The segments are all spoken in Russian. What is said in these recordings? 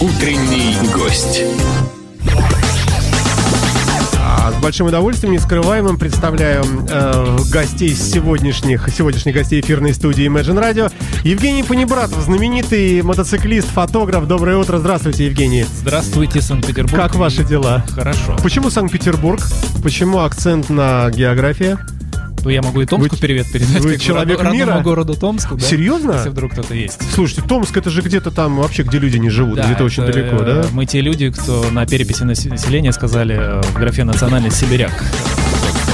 Утренний гость. А С большим удовольствием, нескрываемым представляю э, гостей сегодняшних, сегодняшних гостей эфирной студии Imagine Radio. Евгений Панибратов, знаменитый мотоциклист, фотограф. Доброе утро, здравствуйте, Евгений. Здравствуйте, Санкт-Петербург. Как ваши дела? Хорошо. Почему Санкт-Петербург? Почему акцент на географии? Ну, я могу и Томску Вы- привет передать. вы человек роду- мира? городу Томску, да? Серьезно? Если вдруг кто-то есть. Слушайте, Томск это же где-то там вообще, где люди не живут, Да, где-то очень далеко, э, да? Мы те люди, кто на переписи насе- населения сказали э, в графе национальность сибиряк.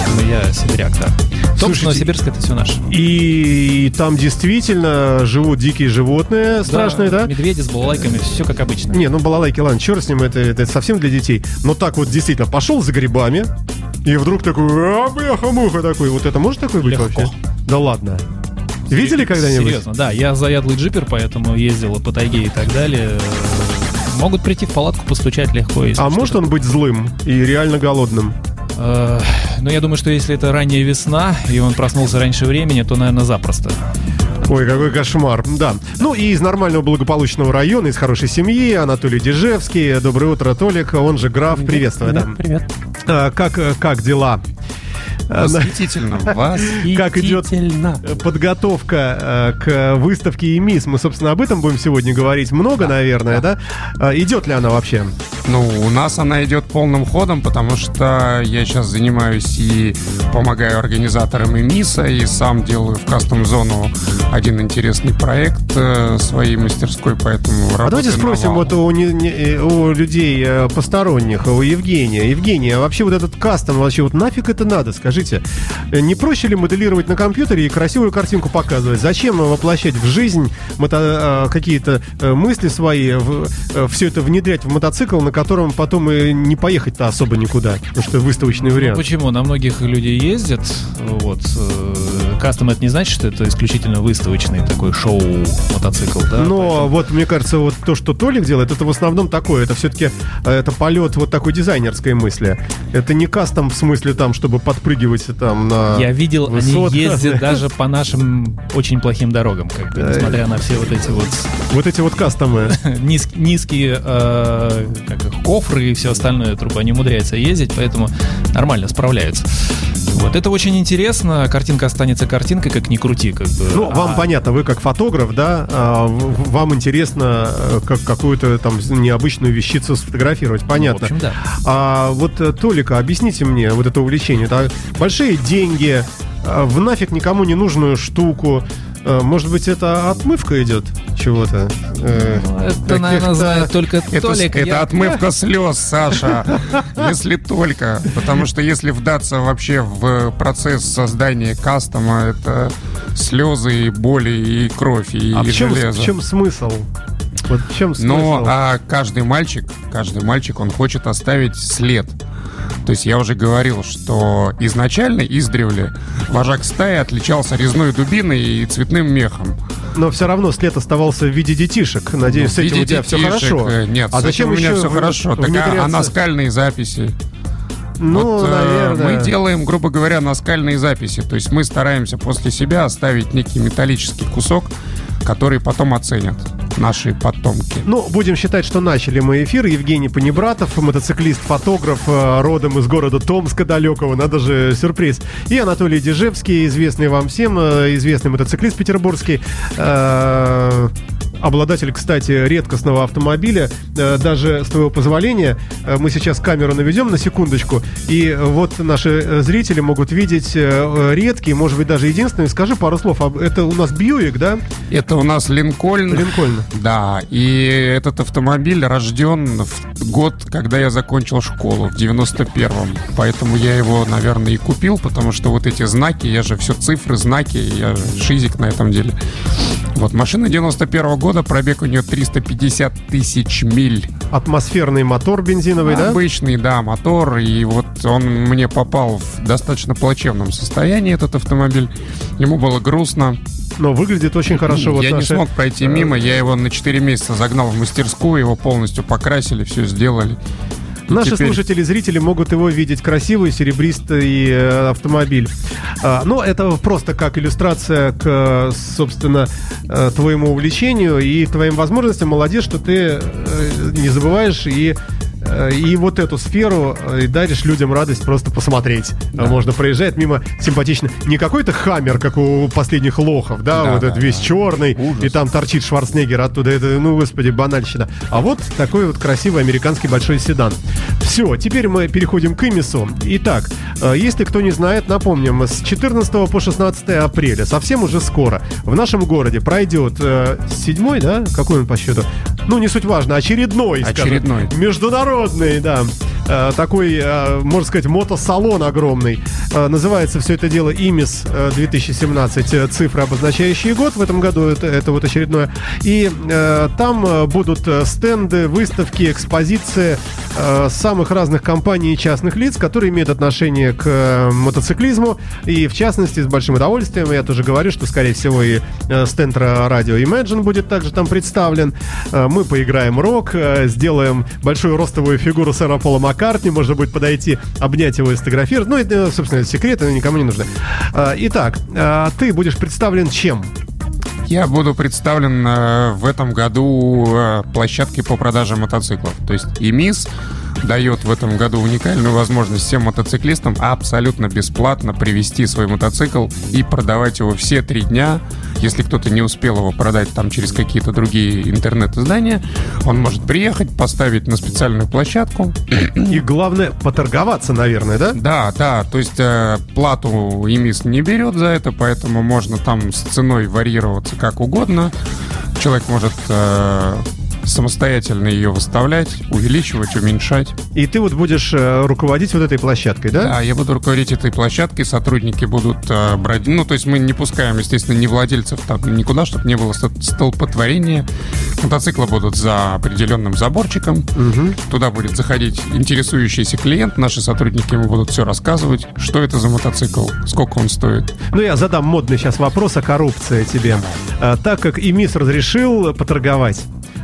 Поэтому я сибиряк, да. Томск, Новосибирск это все наше. И там действительно живут дикие животные страшные, да? Медведи с балалайками, все как обычно. Не, ну балалайки, ладно, черт с ним, это, это совсем для детей. Но так вот действительно пошел за грибами, и вдруг такой, а, бляха-муха такой. Вот это может такой быть Легко. вообще? Да ладно. Видели когда-нибудь? Серьезно, да. Я заядлый джипер, поэтому ездил по тайге и так далее. Могут прийти в палатку, постучать легко. если А может он быть злым и реально голодным? Э, Ну, я думаю, что если это ранняя весна, и он проснулся раньше времени, то, наверное, запросто. Ой, какой кошмар. Да. Ну и из нормального благополучного района, из хорошей семьи, Анатолий Дежевский. Доброе утро, Толик. Он же граф. Приветствую, да. Привет. Как, как дела? На- Восхитительно. Вас Как идет Восхитительно. подготовка э, к выставке ИМИС. Мы, собственно, об этом будем сегодня говорить много, наверное, да? А, Идет ли она вообще? Ну, у нас она идет полным ходом, потому что я сейчас занимаюсь и помогаю организаторам и МИСа, и сам делаю в кастом-зону один интересный проект э, своей мастерской, поэтому А давайте спросим вот у, не- не- э, у людей э, посторонних, у Евгения. Евгений, а вообще вот этот кастом, вообще вот нафиг это надо, скажите? Э, Не проще ли моделировать на компьютере и красивую картинку показывать? Зачем воплощать в жизнь мото- э, какие-то э, мысли свои, все это внедрять в мотоцикл, на котором потом и не поехать-то особо никуда, потому что выставочный Ну, вариант. почему? На многих люди ездят. Вот. Э, Кастом это не значит, что это исключительно выставочный такой шоу мотоцикл, да? Но Поэтому- вот мне кажется, вот то, что Толик делает, это в основном такое. Это все-таки это полет вот такой дизайнерской мысли. Это не кастом в смысле там, чтобы подпрыгивать там на. Я видел, высотках. они ездят даже по нашим очень плохим дорогам, как бы, несмотря на все вот эти вот Вот эти вот кастомы. низ- низкие э, кофры и все остальное, труба не умудряется ездить, поэтому нормально справляются. Вот это очень интересно. Картинка останется картинкой, как ни крути, как бы. Ну, вам А понятно, вы как фотограф, да, а, вам интересно э, как какую-то там необычную вещицу сфотографировать, понятно. Ну, в общем, да. А вот, э, Толика, объясните мне вот это увлечение. Это большие деньги, э, в нафиг никому не нужную штуку. Э, Может быть, это отмывка идет чего-то? Э, Ну, Это, наверное, знает только Это, Толик. это Я- отмывка слез, Саша. Если только. Потому что если вдаться вообще в процесс создания кастома, это слезы, и боли, и кровь, и, А в чем, железо. в чем смысл? Вот в чем смысл? Но а каждый мальчик, каждый мальчик, он хочет оставить след. То есть я уже говорил, что изначально, издревле, вожак стаи отличался резной дубиной и цветным мехом. Но все равно след оставался в виде детишек. Надеюсь, Ну, с этим у тебя все детишек, хорошо. э, Нет, а зачем у меня еще все хорошо. Так, а, а наскальные записи? Ну, Вот, э, наверное. Мы делаем, грубо говоря, наскальные записи. То есть мы стараемся после себя оставить некий металлический кусок, который потом оценят наши потомки. Ну, будем считать, что начали мы эфир. Евгений Панибратов, мотоциклист, фотограф, э, родом из города Томска далекого, надо же, сюрприз. И Анатолий Дежевский, известный вам всем, э, известный мотоциклист петербургский, э, обладатель, кстати, редкостного автомобиля. Э, Даже с твоего позволения э, мы сейчас камеру наведем на секундочку, и вот наши э, зрители могут видеть редкий, может быть, даже единственный. Скажи пару слов. Это у нас Бьюик, да? Это у нас Линкольн. Линкольн. Да, и этот автомобиль рожден в год, когда я закончил школу, в 91-м. Поэтому я его, наверное, и купил, потому что вот эти знаки, я же все цифры, знаки, я шизик на этом деле. Вот, машина 91 года, пробег у нее 350 тысяч миль. Атмосферный мотор бензиновый, да? Обычный, да, мотор. И вот он мне попал в достаточно плачевном состоянии, этот автомобиль. Ему было грустно. Но выглядит очень хорошо. вот я не наши- смог пройти мимо, я его на 4 месяца загнал в мастерскую, его полностью покрасили, все сделали. И Наши теперь- слушатели, зрители могут его видеть красивый, серебристый э, автомобиль. А, ну, это просто как иллюстрация к, собственно, э, твоему увлечению и твоим возможностям. Молодец, что ты э, не забываешь и и вот эту сферу э, и даришь людям радость просто посмотреть. Да. Можно проезжать мимо симпатично. Не какой-то хаммер, как у последних лохов, да, Да, вот да, этот весь да. черный, Ужас. и там торчит Шварценеггер оттуда. Это, ну, господи, банальщина. А вот такой вот красивый американский большой седан. Все, теперь мы переходим к Имису. Итак, э, если кто не знает, напомним, с 14 по 16 апреля, совсем уже скоро, в нашем городе пройдет э, седьмой, да, какой он по счету? Ну, не суть важно, очередной, скажем. Очередной. Международный, да. Э, Такой, э, можно сказать, мотосалон огромный. Э, Называется все это дело ИМИС э, 2017, э, цифры, обозначающие год. В этом году это, это вот очередное. И там будут стенды, выставки, экспозиции самых разных компаний и частных лиц, которые имеют отношение к э, мотоциклизму. И в частности, с большим удовольствием, я тоже говорю, что, скорее всего, и э, стенд ра- радио Imagine будет также там представлен. Мы поиграем рок, сделаем большую ростовую фигуру сэра Пола Маккартни, можно будет подойти, обнять его и сфотографировать. Ну, это, собственно, это секреты, никому не нужны. Э, Итак, э, ты будешь представлен чем? Я буду представлен э, в этом году э, площадкой по продаже мотоциклов. То есть ИМИС дает в этом году уникальную возможность всем мотоциклистам абсолютно бесплатно привести свой мотоцикл и продавать его все три дня. Если кто-то не успел его продать там через какие-то другие интернет-издания, он может приехать, поставить на специальную площадку. И главное, поторговаться, наверное, да? Да, да, то есть э, плату ИМИС не берет за это, поэтому можно там с ценой варьироваться как угодно. Человек может э, самостоятельно ее выставлять, увеличивать, уменьшать. И ты вот будешь э, руководить вот этой площадкой, да? Да, я буду руководить этой площадкой, сотрудники будут э, брать... Ну, то есть мы не пускаем, естественно, не владельцев там никуда, чтобы не было ст- столпотворения. Мотоциклы будут за определенным заборчиком. Мгм. Туда будет заходить интересующийся клиент, наши сотрудники ему будут все рассказывать, что это за мотоцикл, сколько он стоит. Ну, я задам модный сейчас вопрос о коррупции тебе. А, так как ИМИС разрешил поторговать,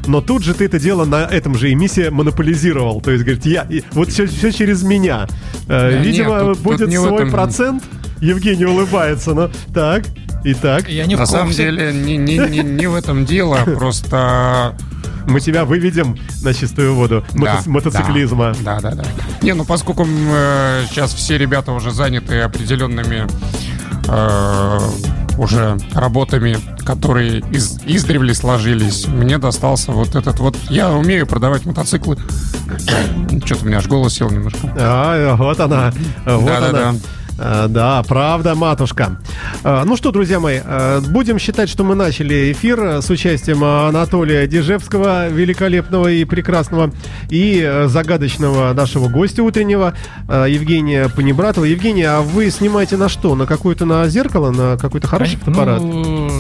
но тут же ты это дело на этом же ИМИСе монополизировал. То есть, говорит, я, вот все, все через меня. Э, Да Видимо, нет, тут- тут будет в свой этом. процент. Евгений улыбается, но так, и так. Я не в На самом курсе. деле не, не, не, не в этом дело, просто Мы тебя выведем на чистую воду мото- Да, мотоциклизма. Да, да, да. Не, ну поскольку э, сейчас все ребята уже заняты определенными э, уже работами, которые из, издревле сложились, мне достался вот этот вот... Я умею продавать мотоциклы. Что-то у меня аж голос сел немножко. А, вот она. Вот Да-да-да. она. А, Да, правда, матушка. А, Ну что, друзья мои, а, будем считать, что мы начали эфир с участием Анатолия Дежевского, великолепного и прекрасного, и загадочного нашего гостя утреннего, Евгения Панибратова. Евгений, а вы снимаете на что? На какое-то на зеркало, на какой-то хороший Ну, фотоаппарат?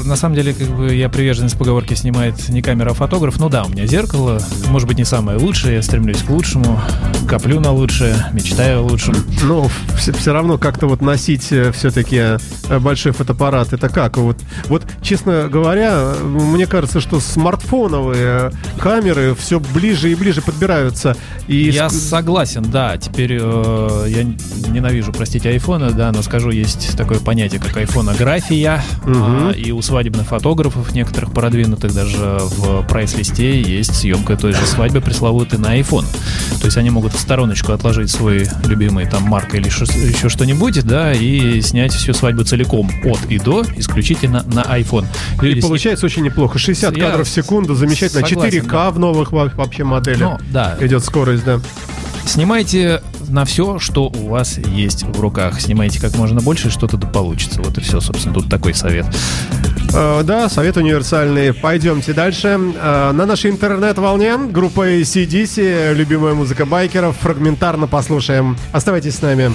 на самом деле, как бы я приверженец поговорки снимает не камера, а фотограф. Ну да, у меня зеркало, может быть, не самое лучшее, я стремлюсь к лучшему, коплю на лучшее, мечтаю о лучшем. Ну, все, равно как-то вот носить все-таки большой фотоаппарат, это как? Вот, вот, честно говоря, э, мне кажется, что смартфоновые камеры все ближе и ближе подбираются. И Я согласен, да. Теперь э, я ненавижу, простите, айфоны, да, но скажу, есть такое понятие, как айфонография. Мгм. А, и у свадебных фотографов, некоторых продвинутых, даже в прайс-листе есть съемка той же свадьбы пресловутой на iPhone. То есть они могут в стороночку отложить свой любимый там марка или еще что-нибудь, да, и снять всю свадьбу целиком от и до, исключительно на iPhone. и Люди получается очень неплохо. 60 Я кадров в секунду, замечательно. согласен, 4К да. в новых во- вообще моделях. Ну, да, Идет скорость, да. Снимайте на все, что у вас есть в руках. Снимайте как можно больше, что-то да получится. Вот и все, собственно, тут такой совет. Э, да, совет универсальный. Пойдемте дальше. Э, на нашей интернет-волне группа CDC, любимая музыка байкеров, фрагментарно послушаем. Оставайтесь с нами.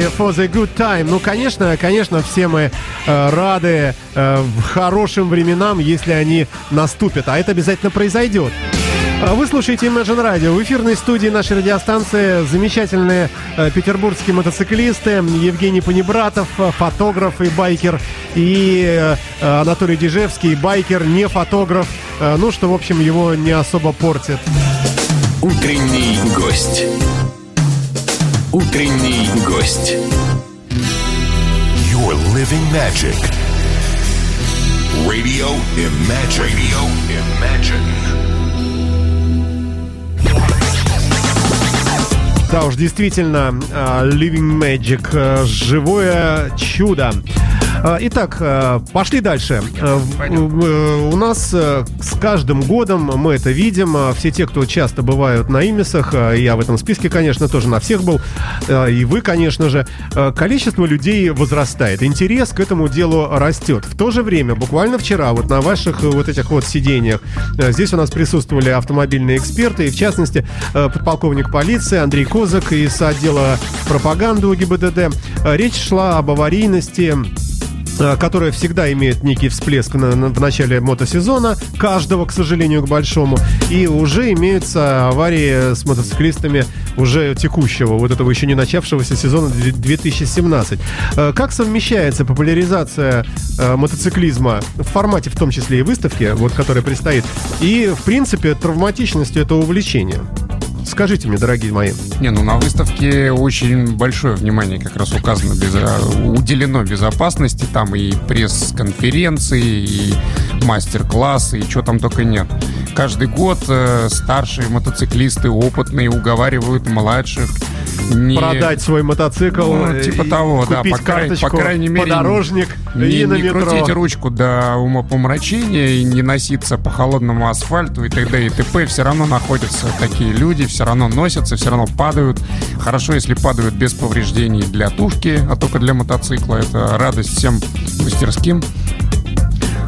Ready for the good time? Ну, конечно, конечно, все мы э, рады э, хорошим временам, если они наступят. А это обязательно произойдет. А Вы слушаете Imagine Radio. В эфирной студии нашей радиостанции замечательные э, петербургские мотоциклисты Евгений Панибратов, э, фотограф и байкер, и э, Анатолий Дежевский, байкер, не фотограф. Э, ну, что, в общем, его не особо портит. Утренний гость. Утренний гость. You're living magic. Radio Imagine. Radio Imagine. Да уж, действительно, э, Living Magic, э, живое чудо. Э, Итак, э, пошли дальше. Э, Пойдем. э, У нас с каждым годом мы это видим. Э, Все те, кто часто бывают на Имисах, я в этом списке, конечно, тоже на всех был, и вы, конечно же, количество людей возрастает. Интерес к этому делу растет. В то же время, буквально вчера, вот на ваших вот этих вот сидениях, здесь у нас присутствовали автомобильные эксперты, и в частности, подполковник полиции Андрей Козак из отдела пропаганды УГИБДД. Э, Речь шла об аварийности которая всегда имеет некий всплеск на- на- в начале мотосезона, каждого, к сожалению, к большому, и уже имеются аварии с мотоциклистами уже текущего, вот этого еще не начавшегося сезона две- 2017. Э, Как совмещается популяризация э, мотоциклизма в формате, в том числе и выставки, вот, которая предстоит, и, в принципе, травматичностью этого увлечения? Скажите мне, дорогие мои. Не, ну на выставке очень большое внимание как раз указано, безо- уделено безопасности. Там и пресс-конференции, и мастер-классы, и что там только нет. Каждый год э, старшие мотоциклисты, опытные, уговаривают младших не... Продать свой мотоцикл, Ну, э, типа того, да, купить по край- по карточку, крайней мере, подорожник Не, и на не метро. крутить ручку до умопомрачения и не носиться по холодному асфальту и т.д. и т.п. Все равно находятся такие люди, все равно носятся, все равно падают. Хорошо, если падают без повреждений для тушки, а только для мотоцикла. Это радость всем мастерским.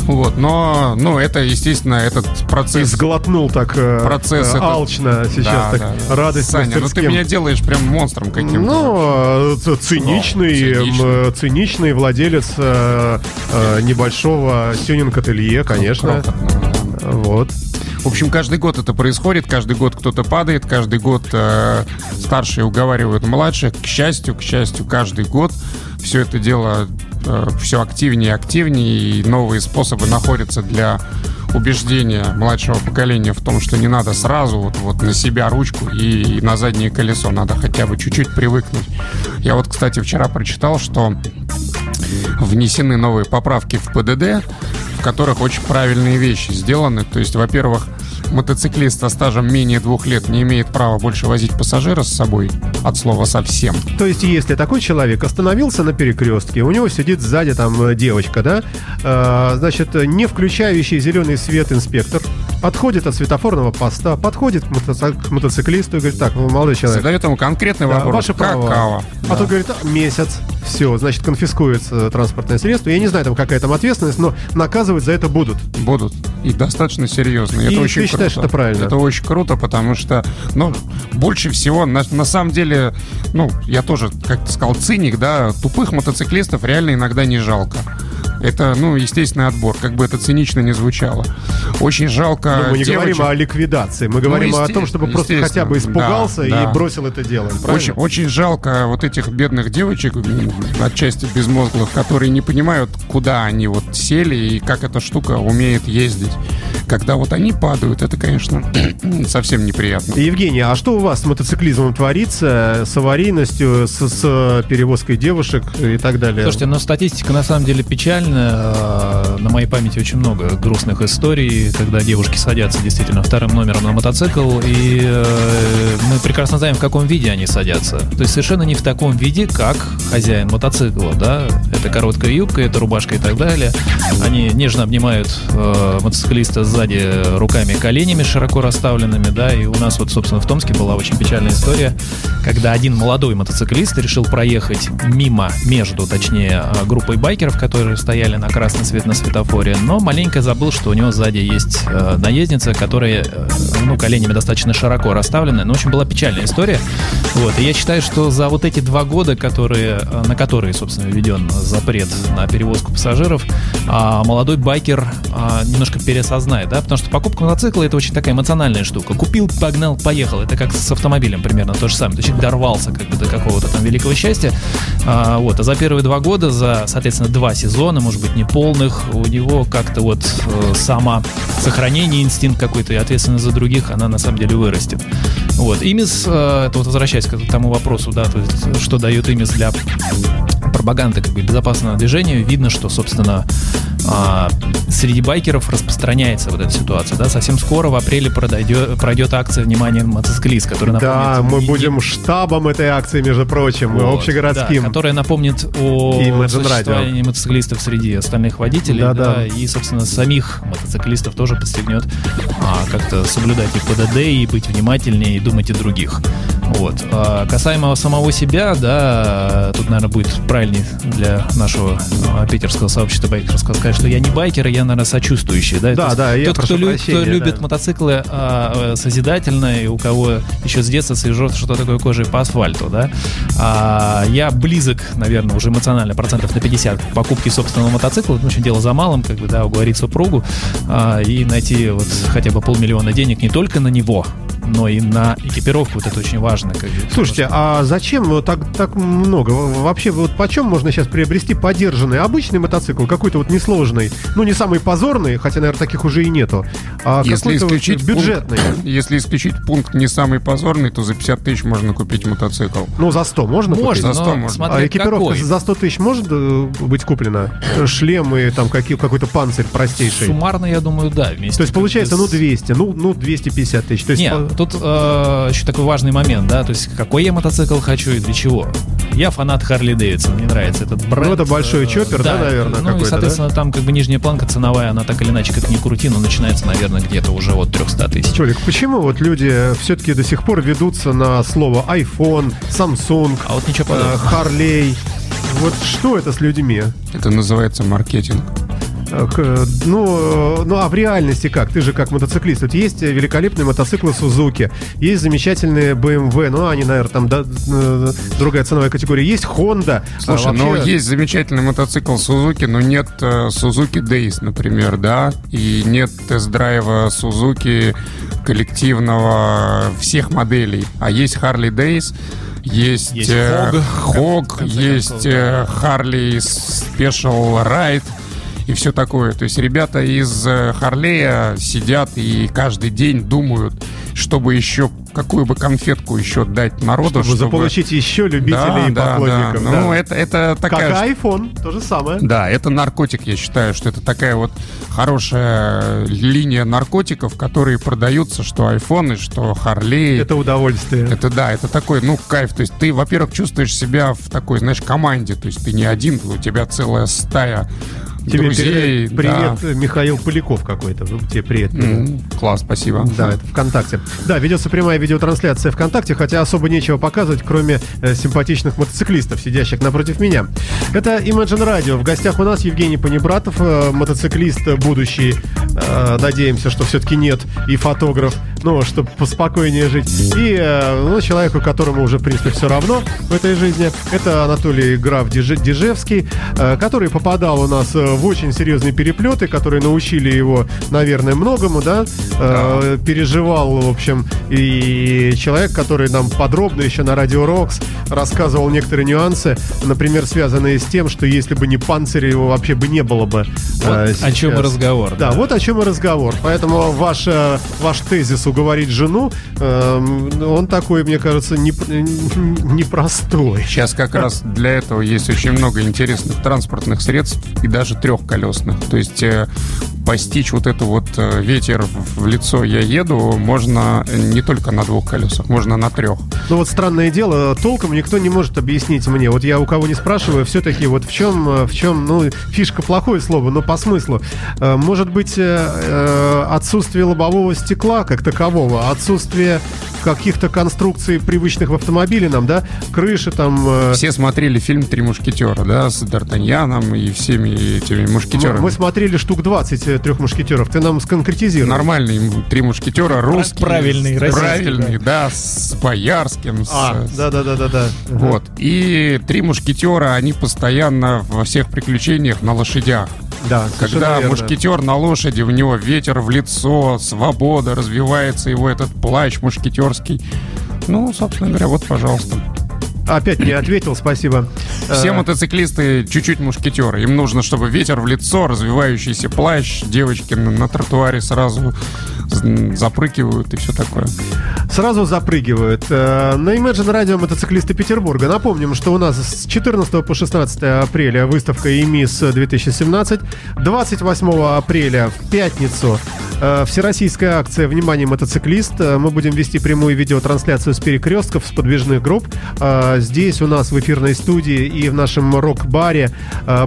Вот, но, ну, это, естественно, этот процесс... сглотнул так э, Процесс э, этот. алчно сейчас, Да, так да. радость Саня, ну ты мастерским. меня делаешь прям монстром каким-то. Ну, э, циничный, циничный. м, э, циничный владелец э, э, небольшого тюнинг-ателье, конечно. Крохотного, да. Вот. В общем, каждый год это происходит, каждый год кто-то падает, каждый год э, старшие уговаривают младших. К счастью, к счастью, каждый год все это дело все активнее и активнее, и новые способы находятся для убеждения младшего поколения в том, что не надо сразу вот, вот на себя ручку и на заднее колесо, надо хотя бы чуть-чуть привыкнуть. Я вот, кстати, вчера прочитал, что внесены новые поправки в ПДД, в которых очень правильные вещи сделаны. То есть, во-первых, мотоциклист со стажем менее двух лет не имеет права больше возить пассажира с собой, от слова совсем. То есть, если такой человек остановился на перекрестке, у него сидит сзади там э, девочка, да, э, значит, не включающий зеленый свет инспектор, подходит от светофорного поста, подходит к, мотоци- к мотоциклисту и говорит, так, ну, молодой человек, Задает ему конкретный Да, вопрос. ваши права. Какао. А Да. то говорит, «А, месяц, все, значит, конфискуется транспортное средство. Я не знаю, там какая там ответственность, но наказывать за это будут. Будут. И достаточно серьезно. И И это ты очень считаешь, круто. это правильно? Это очень круто, потому что, ну, больше всего, на, на самом деле, ну, я тоже, как ты сказал, циник, да, тупых мотоциклистов реально иногда не жалко. Это, ну, естественный отбор, как бы это цинично не звучало. Очень жалко Но мы не девочек. говорим о ликвидации, мы говорим о том, чтобы просто хотя бы испугался да, и да. бросил это дело. правильно? Очень, очень жалко вот этих бедных девочек, отчасти безмозглых, которые не понимают, куда они вот сели и как эта штука умеет ездить. Когда вот они падают, это, конечно, совсем неприятно. Евгений, а что у вас с мотоциклизмом творится, с аварийностью, с, с перевозкой девушек и так далее? Слушайте, ну статистика на самом деле печальная. Э, На моей памяти очень много грустных историй, когда девушки садятся действительно вторым номером на мотоцикл, и э, мы прекрасно знаем, в каком виде они садятся. То есть совершенно не в таком виде, как хозяин мотоцикла, да. Это короткая юбка, это рубашка и так далее. Они нежно обнимают э, мотоциклиста сзади руками, коленями широко расставленными, да, и у нас вот, собственно, в Томске была очень печальная история, когда один молодой мотоциклист решил проехать мимо, между, точнее, а, группой байкеров, которые стояли на красный свет на светофоре, но маленько забыл, что у него сзади есть э, наездница, которая, э, ну, коленями достаточно широко расставлены. Ну, в общем, была печальная история. Вот, и я считаю, что за вот эти два года, которые, э, на которые, собственно, введен запрет на перевозку пассажиров, а, молодой байкер а, немножко переосознает, да, потому что покупка мотоцикла это очень такая эмоциональная штука. Купил, погнал, поехал. Это как с автомобилем примерно то же самое. То есть дорвался как бы до какого-то там великого счастья. А, вот, а за первые два года, за, соответственно, два сезона, может быть, не полных, у него как-то вот э, само сохранение, инстинкт какой-то и ответственность за других, она на самом деле вырастет. Вот. Имис, э, это вот возвращаясь к тому вопросу, да, то есть, что дает имис для пропаганды как бы безопасного движения, видно, что, собственно, а, среди байкеров распространяется вот эта ситуация, да, совсем скоро в апреле пройдет, пройдет акция «Внимание, мотоциклист», которая Да, напомнит... мы не- будем штабом этой акции, между прочим, вот, общегородским. да, которая напомнит о Imagine существовании мотоциклистов среди остальных водителей, Да-да. да, и, собственно, самих мотоциклистов тоже подстегнет а, как-то соблюдать и ПДД, и быть внимательнее, и думать о других. Вот. А, касаемо самого себя, да, тут, наверное, будет правильнее для нашего а, питерского сообщества байкерского сказать, что я не байкер, я, наверное, сочувствующий. Да, Да, да, я тот, кто, прошу лю- прощения, кто любит да. мотоциклы а, э, созидательно, и у кого еще с детства свежо, что такое кожей по асфальту, да. А, я близок, наверное, уже эмоционально процентов на 50 к покупке собственного мотоцикла. В общем, дело за малым, как бы, да, уговорить супругу а, и найти вот хотя бы полмиллиона денег не только на него, но и на экипировку. Вот это очень важно. Как Слушайте, а зачем вот так, так много? Вообще, вот почем можно сейчас приобрести подержанный обычный мотоцикл, какой-то вот несложный, ну не самый позорный, хотя, наверное, таких уже и нету, а Если какой-то вот исключить, бюджетный. пункт, если исключить пункт не самый позорный, то за 50 тысяч можно купить мотоцикл. Ну, за 100 можно можно, купить? За 100 но можно. А экипировка какой. за 100 тысяч может э, быть куплена? Шлем и там какие, какой-то панцирь простейший. Суммарно, я думаю, да. Вместе То есть получается, с- ну, 200, ну, ну 250 тысяч. То есть, Нет, по- тут э, еще такой важный момент, да, то есть какой я мотоцикл хочу и для чего. Я фанат Харли Дэвидсон, мне нравится этот бренд. Ну, это большой Э, чоппер, да, наверное, Ну, и, какой-то, соответственно, там как бы нижняя планка ценовая, она так или иначе, как ни крути, но начинается, наверное, где-то уже от 300 тысяч. Чолик, почему вот люди все-таки до сих пор ведутся на слово iPhone, Samsung, А вот ничего э, подобного. Harley? Вот что это с людьми? Это называется маркетинг. Э, к- Ну, э, ну, а в реальности как? Ты же как мотоциклист. Вот есть великолепные мотоциклы Suzuki, есть замечательные BMW, ну, они, наверное, там да, э, другая ценовая категория. Есть Honda. Слушай, А ну вообще- есть замечательный мотоцикл Suzuki, но нет э, Suzuki Days, например, да, и нет тест-драйва Suzuki коллективного всех моделей, а есть Harley Days, есть, Есть э, Hog, есть э, Harley Special Ride и все такое. То есть ребята из э, Харлея сидят и каждый день думают, чтобы еще какую бы конфетку еще дать народу, чтобы заполучить еще любителей и поклонников. да. да. Ну, это, это Как такая... и iPhone, то же самое. Да, это наркотик, я считаю, что это такая вот хорошая линия наркотиков, которые продаются, что айфоны, что Харлей. Это удовольствие. Это да, это такой, ну, кайф. То есть ты, во-первых, чувствуешь себя в такой, знаешь, команде. То есть ты не один, у тебя целая стая Тебе друзей. привет, Михаил Поляков какой-то. Ну, тебе привет. да. М, Класс, спасибо. Да, это ВКонтакте. Да, ведется прямая видеотрансляция ВКонтакте, хотя особо нечего показывать, кроме э, симпатичных мотоциклистов, сидящих напротив меня. Это Imagine Radio. В гостях у нас Евгений Панибратов, э, мотоциклист будущий. Э, надеемся, что все-таки нет. И фотограф, ну, чтобы поспокойнее жить. И э, ну, человеку, которому уже, в принципе, все равно в этой жизни. Это Анатолий Граф Дижевский, э, который попадал у нас э, в очень серьезные переплеты, которые научили его, наверное, многому, да, Э, переживал, в общем, и человек, который нам подробно еще на Радио Рокс рассказывал некоторые нюансы, например, связанные с тем, что если бы не панцирь, его вообще бы не было бы. Вот э, о чем и разговор. Да, вот о чем и разговор. Поэтому ваш, э, ваш тезис уговорить жену, эм, он такой, мне кажется, не- непростой. Сейчас как раз для этого есть очень много интересных транспортных средств и даже трехколесных. То есть э, постичь вот эту вот э, ветер в лицо я еду можно не только на двух колесах, можно на трех. Ну вот странное дело, толком никто не может объяснить мне. Вот я у кого не спрашиваю, все-таки вот в чем, э, в чем, ну, фишка плохое слово, но по смыслу. Э, Может быть, отсутствие лобового стекла как такового, отсутствие каких-то конструкций, привычных в автомобиле нам, да, крыши там... Все смотрели фильм «Три мушкетера», да, с Д'Артаньяном и всеми этими мушкетерами. Мы смотрели штук 20 э, трех мушкетеров. Ты нам сконкретизируй. Нормальные три мушкетера, русские. правильные, Правильные, да, с Боярским. с- А, с- да-да-да-да-да. Вот. И три мушкетера, они постоянно во всех приключениях на лошадях. Да, Когда верно. мушкетер на лошади, у него ветер в лицо, свобода, развивается его этот плащ мушкетерский. Ну, собственно говоря, вот, пожалуйста. Опять не ответил, спасибо. Все Э, мотоциклисты чуть-чуть мушкетеры. Им нужно, чтобы ветер в лицо, развивающийся плащ, девочки на, на тротуаре сразу запрыгивают и все такое. Сразу запрыгивают. Э, На Imagine Radio мотоциклисты Петербурга. Напомним, что у нас с 14 по 16 апреля выставка ЕМИС 2017. 28 апреля в пятницу э, всероссийская акция «Внимание, мотоциклист». Э, Мы будем вести прямую видеотрансляцию с перекрестков, с подвижных групп. Здесь у нас в эфирной студии и в нашем рок-баре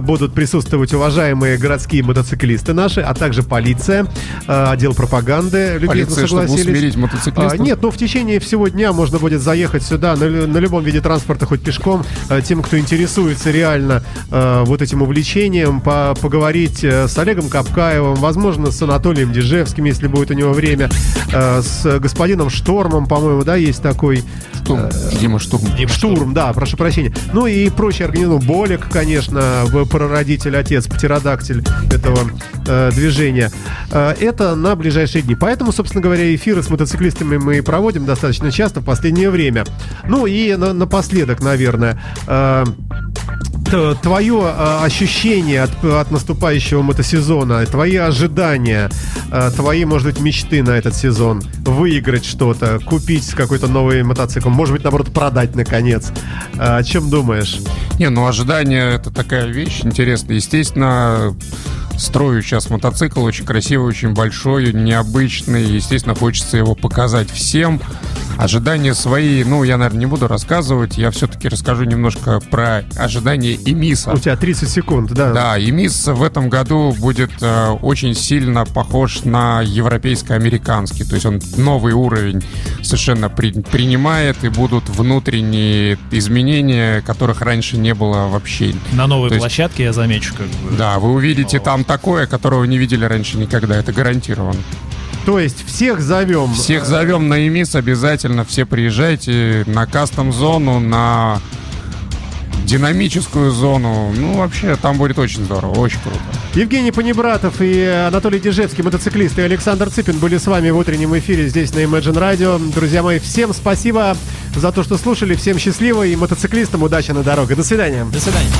будут присутствовать уважаемые городские мотоциклисты наши, а также полиция, отдел пропаганды. Любезно Полиция, чтобы согласились. усмирить мотоциклистов? А, нет, но в течение всего дня можно будет заехать сюда на, на любом виде транспорта, хоть пешком. Э, Тем, кто интересуется реально э, вот этим увлечением, по- поговорить э, с Олегом Капкаевым, возможно, с Анатолием Дежевским, если будет у него время, э, с господином Штормом, по-моему, да, есть такой. Штурм. Дима Штурм. Дима Штурм, да, прошу прощения. Ну и прочие организмы. Болик, конечно, прародитель, отец, птеродактиль этого э, движения. Э, это на ближайшие дни. Поэтому, собственно говоря, эфиры с мотоциклистами мы проводим достаточно часто в последнее время. Ну и на- напоследок, наверное, э, твое э, ощущение от, от наступающего мотосезона, твои ожидания, э, твои, может быть, мечты на этот сезон, выиграть что-то, купить какой-то новый мотоцикл, может быть, наоборот, продать наконец. Э, О чем думаешь? Не, ну ожидание это такая вещь интересная. Естественно, строю сейчас мотоцикл очень красивый, очень большой, необычный. Естественно, хочется его показать всем. Ожидания свои, ну, я, наверное, не буду рассказывать. Я все-таки расскажу немножко про ожидания Эмиса. У тебя 30 секунд, да? Да, ИМИС в этом году будет э, очень сильно похож на европейско-американский. То есть он новый уровень совершенно при- принимает, и будут внутренние изменения, которых раньше не было вообще. На новой То есть- площадке я замечу, как бы. Да, вы увидите там такое, которого не видели раньше никогда, это гарантированно. То есть всех зовем. Всех зовем на ИМИС обязательно, все приезжайте на кастом-зону, на динамическую зону. Ну, вообще, там будет очень здорово, очень круто. Евгений Панибратов и Анатолий Дежевский, мотоциклист, и Александр Цыпин были с вами в утреннем эфире здесь на Imagine Radio. Друзья мои, всем спасибо за то, что слушали. Всем счастливо и мотоциклистам удачи на дорогах. До свидания. До свидания.